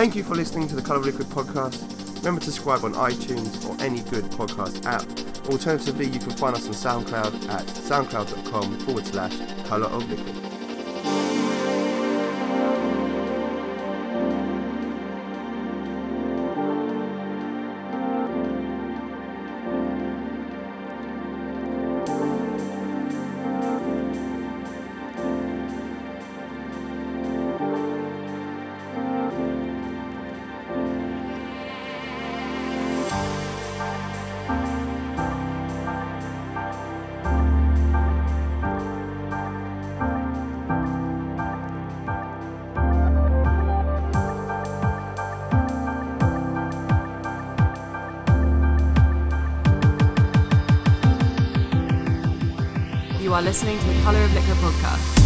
Thank you for listening to the Colour of Liquid podcast. Remember to subscribe on iTunes or any good podcast app. Alternatively, you can find us on SoundCloud at soundcloud.com forward slash Colour of Liquid. Are listening to the Colour of Liquor podcast.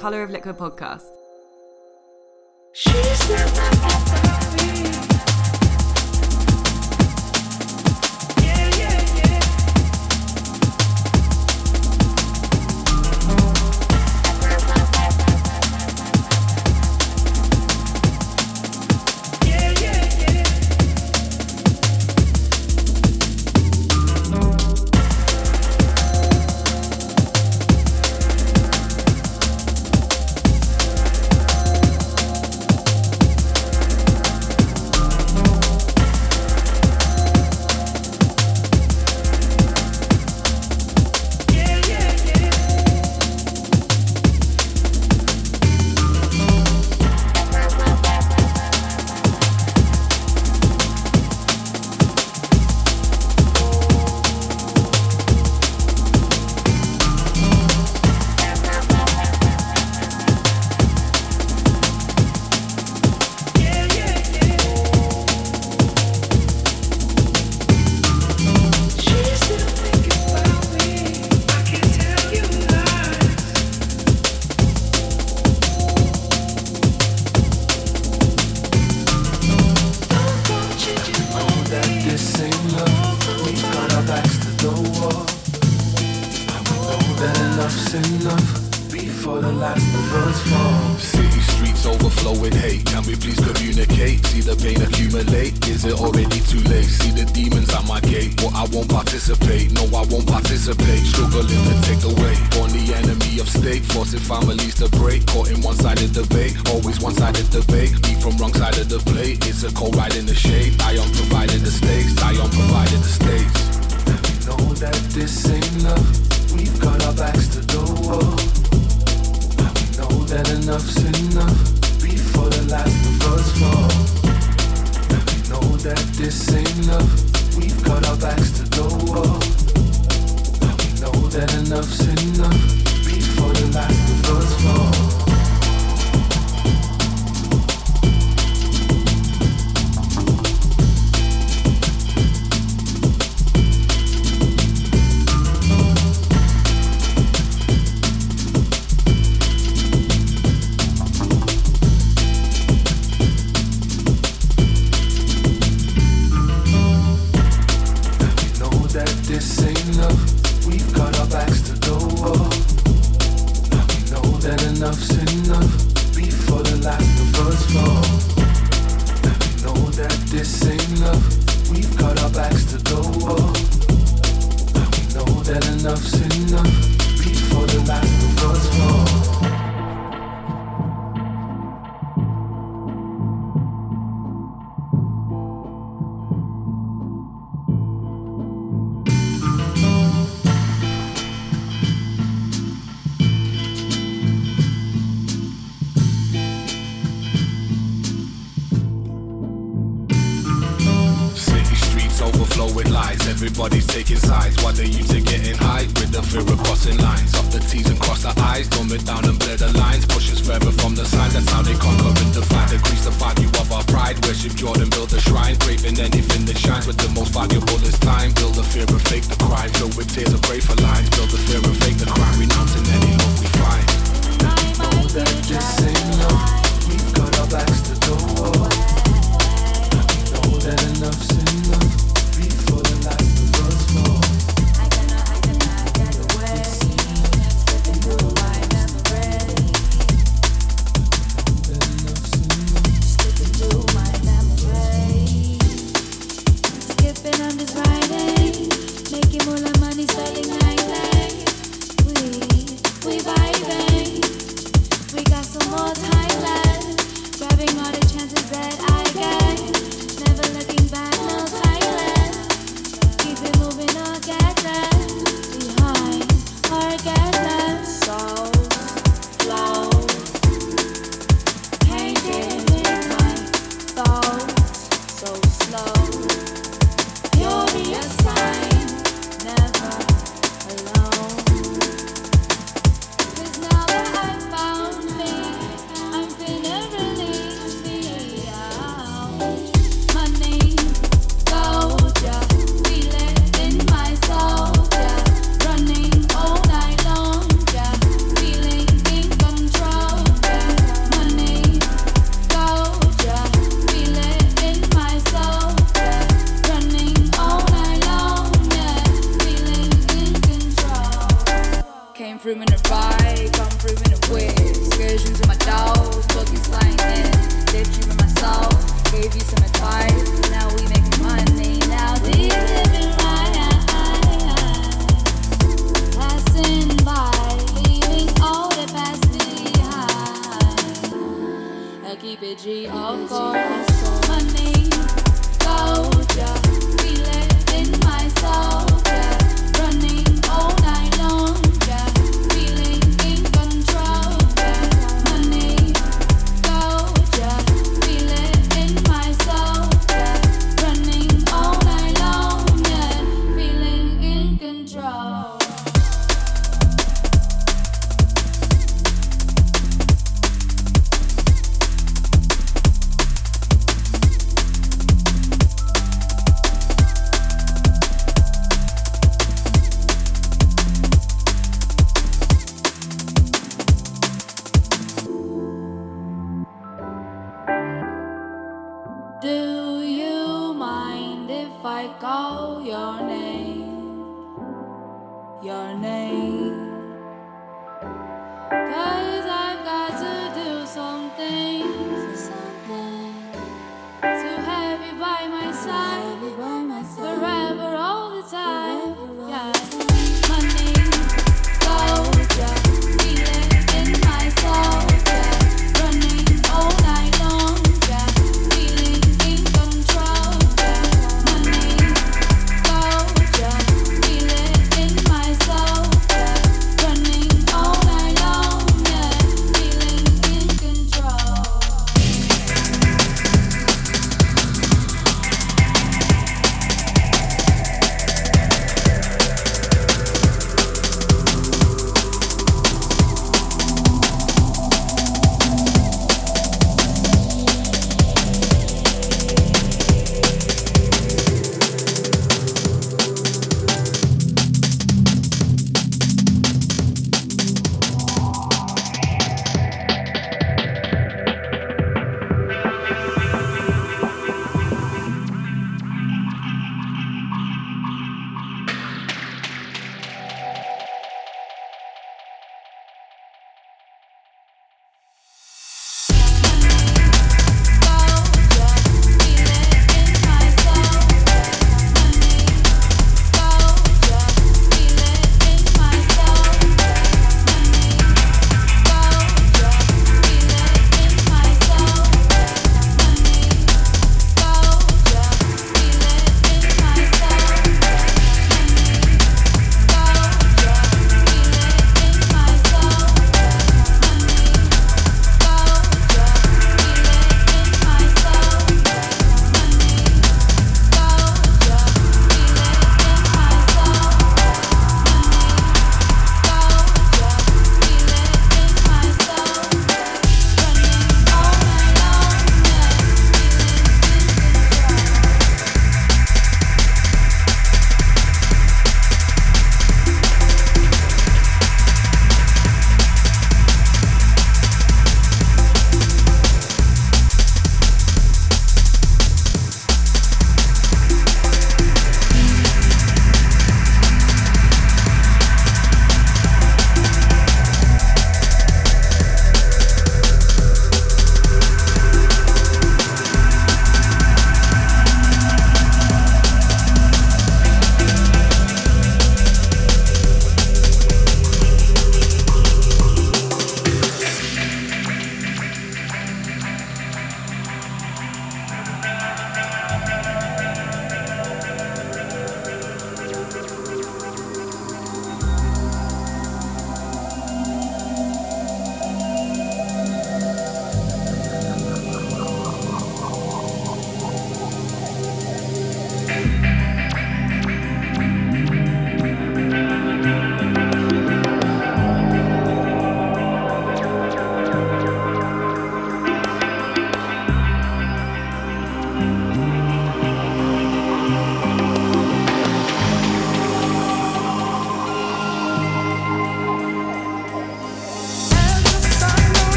Colour of Liquid podcast. Everybody's taking sides. Why they used to in high with the fear of crossing lines? off the T's and cross the I's, dumb it down and blur the lines. Push us further from the side. that's how they conquer and define. They crucify you of our pride. Worship Jordan, build a shrine. Craving anything that shines with the most valuable is time. Build the fear of fake the crime. Filled with tears of pray for lines. Build the fear of fake the crime. Renouncing any hope we find. Oh, that just ain't love. We've got our backs to the wall. We know that enough's enough.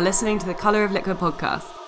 Are listening to the Color of Liquor podcast.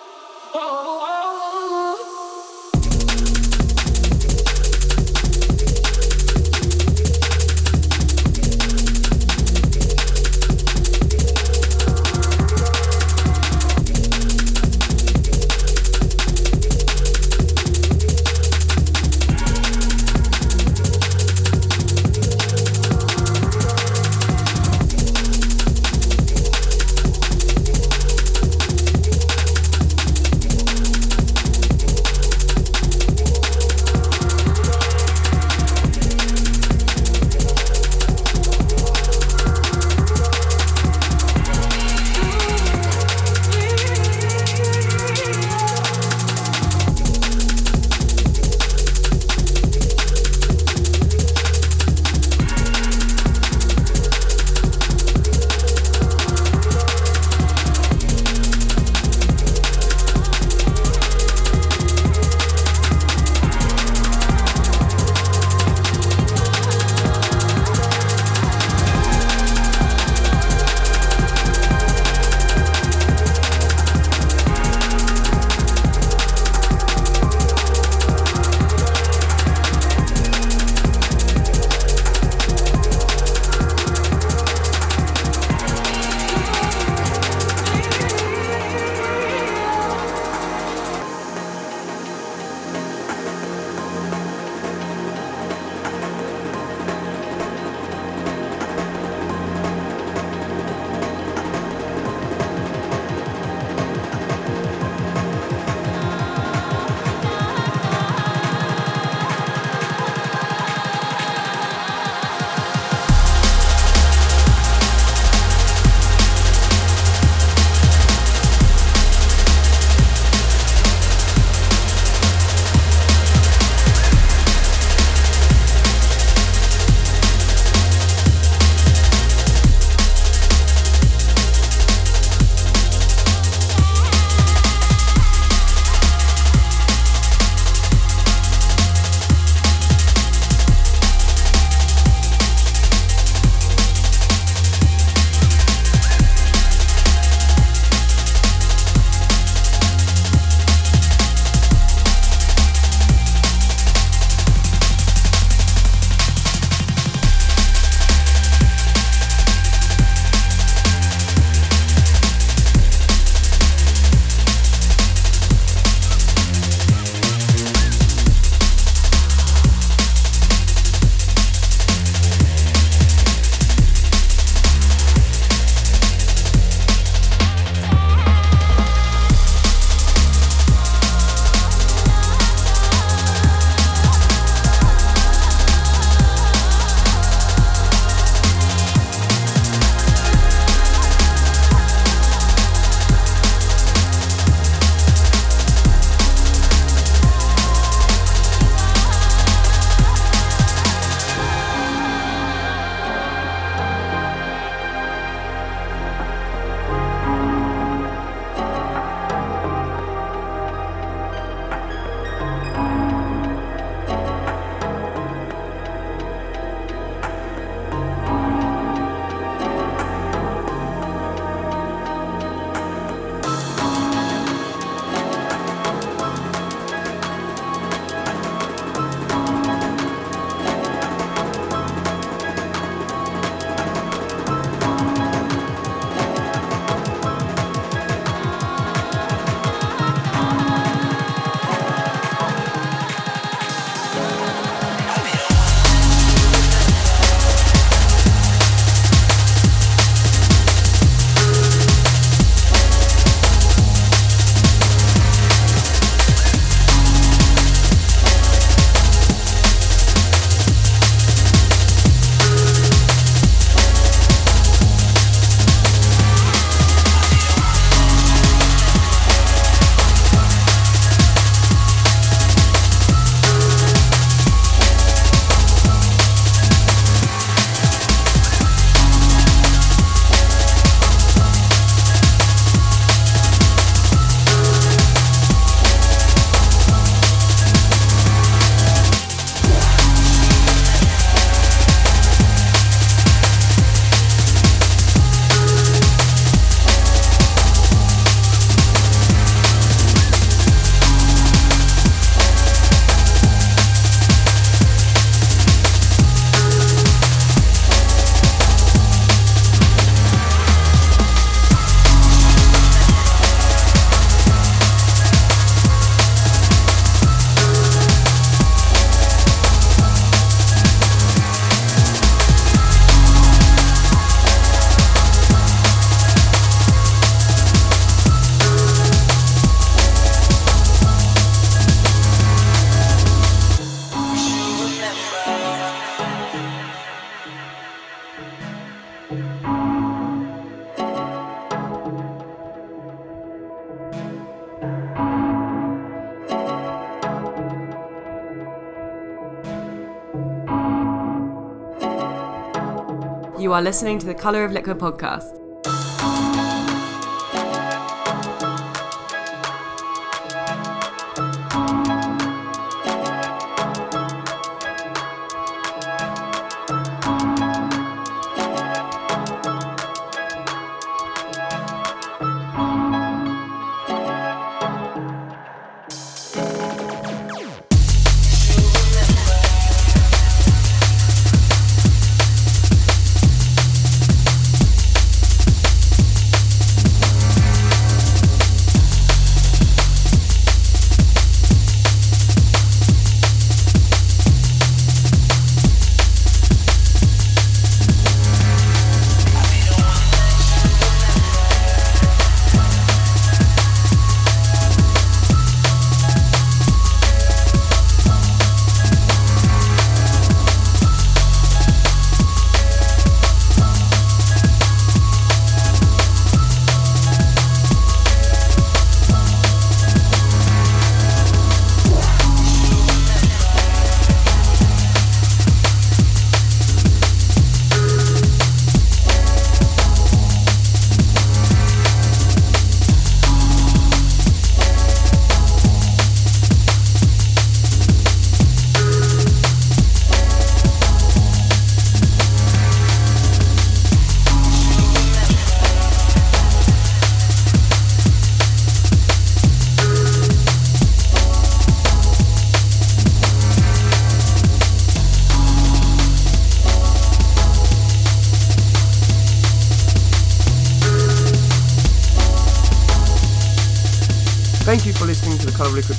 You are listening to the Colour of Liquor podcast.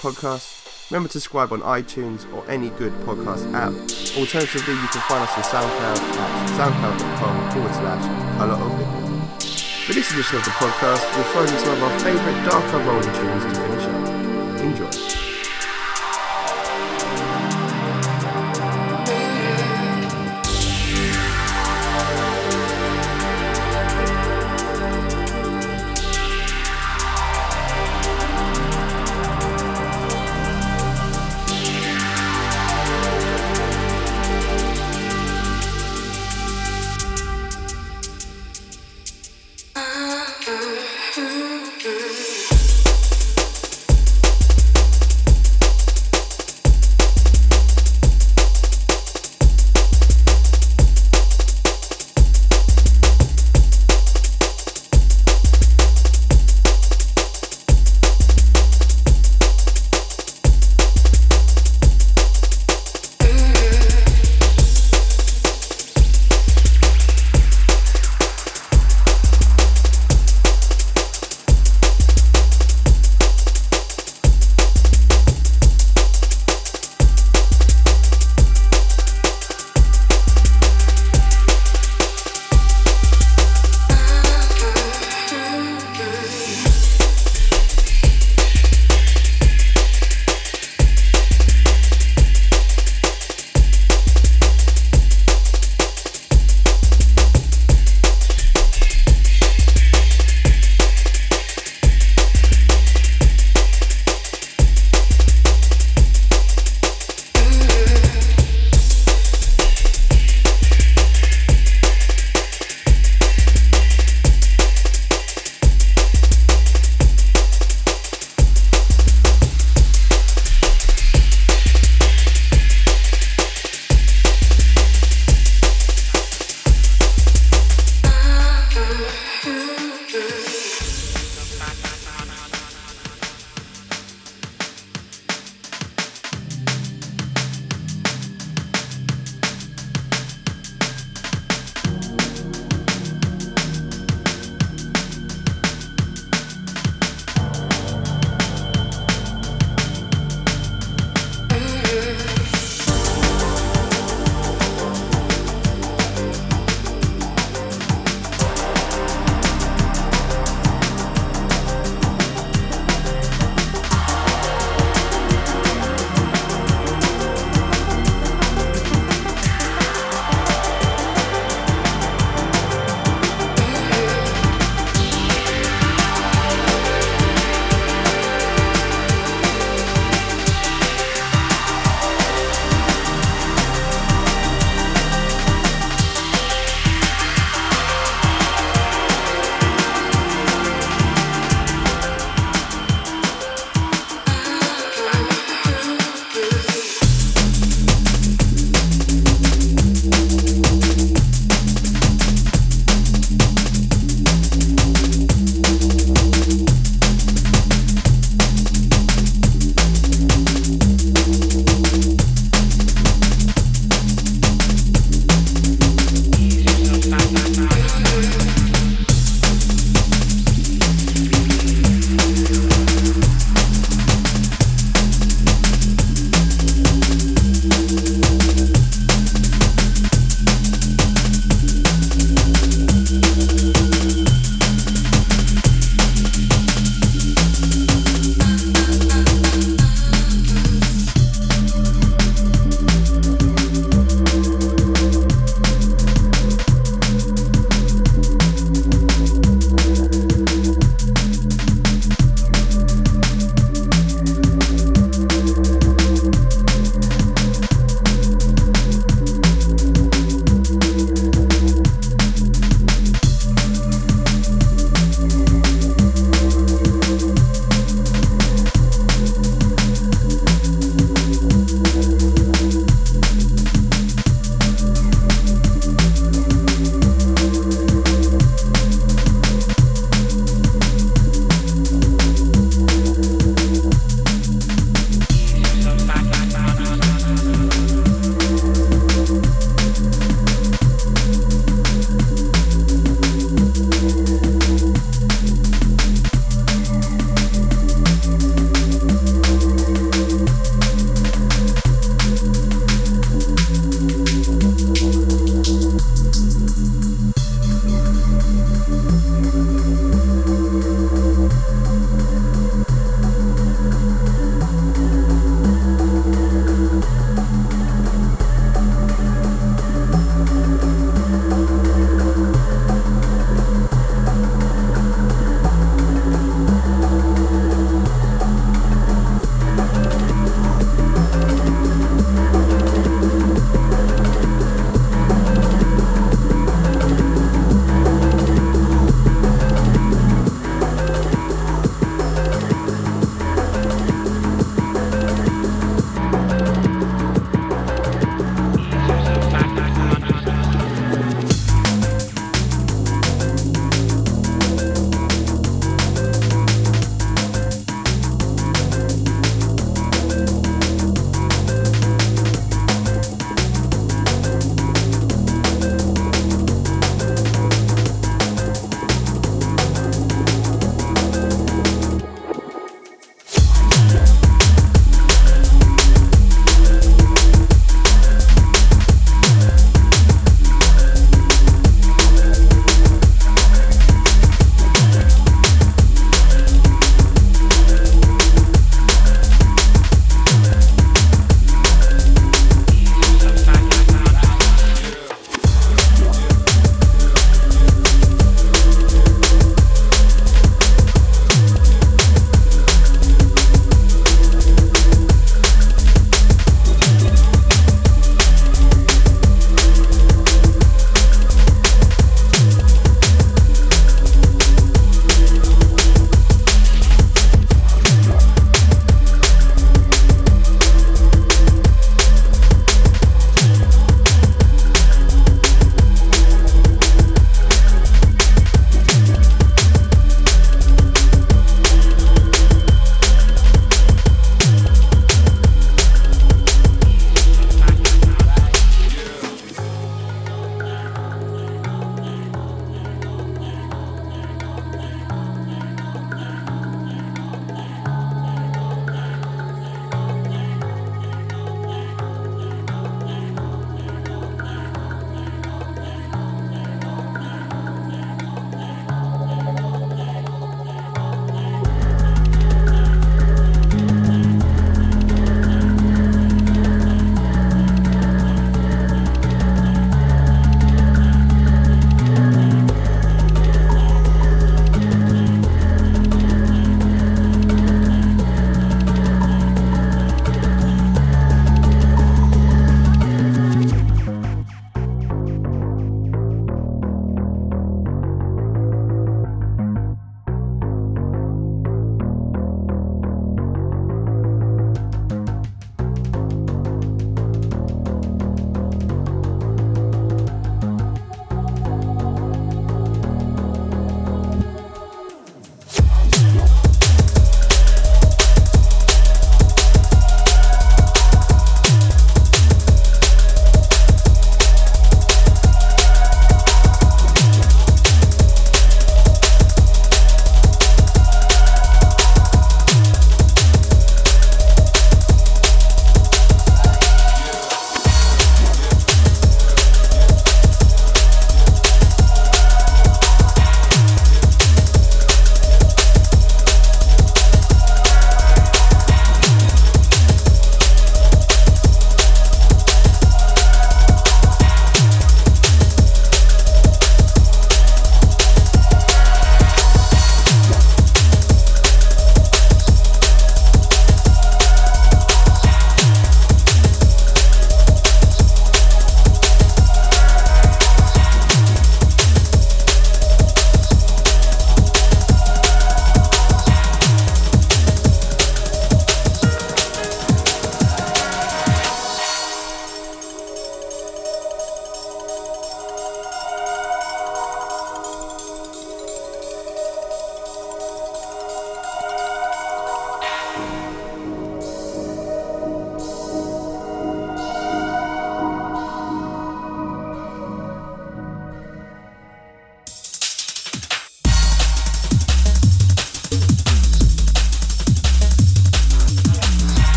Podcast. Remember to subscribe on iTunes or any good podcast app. Alternatively, you can find us on SoundCloud at soundcloud.com forward slash colour of. For this edition of the podcast, we'll in some of our favourite darker rolling tunes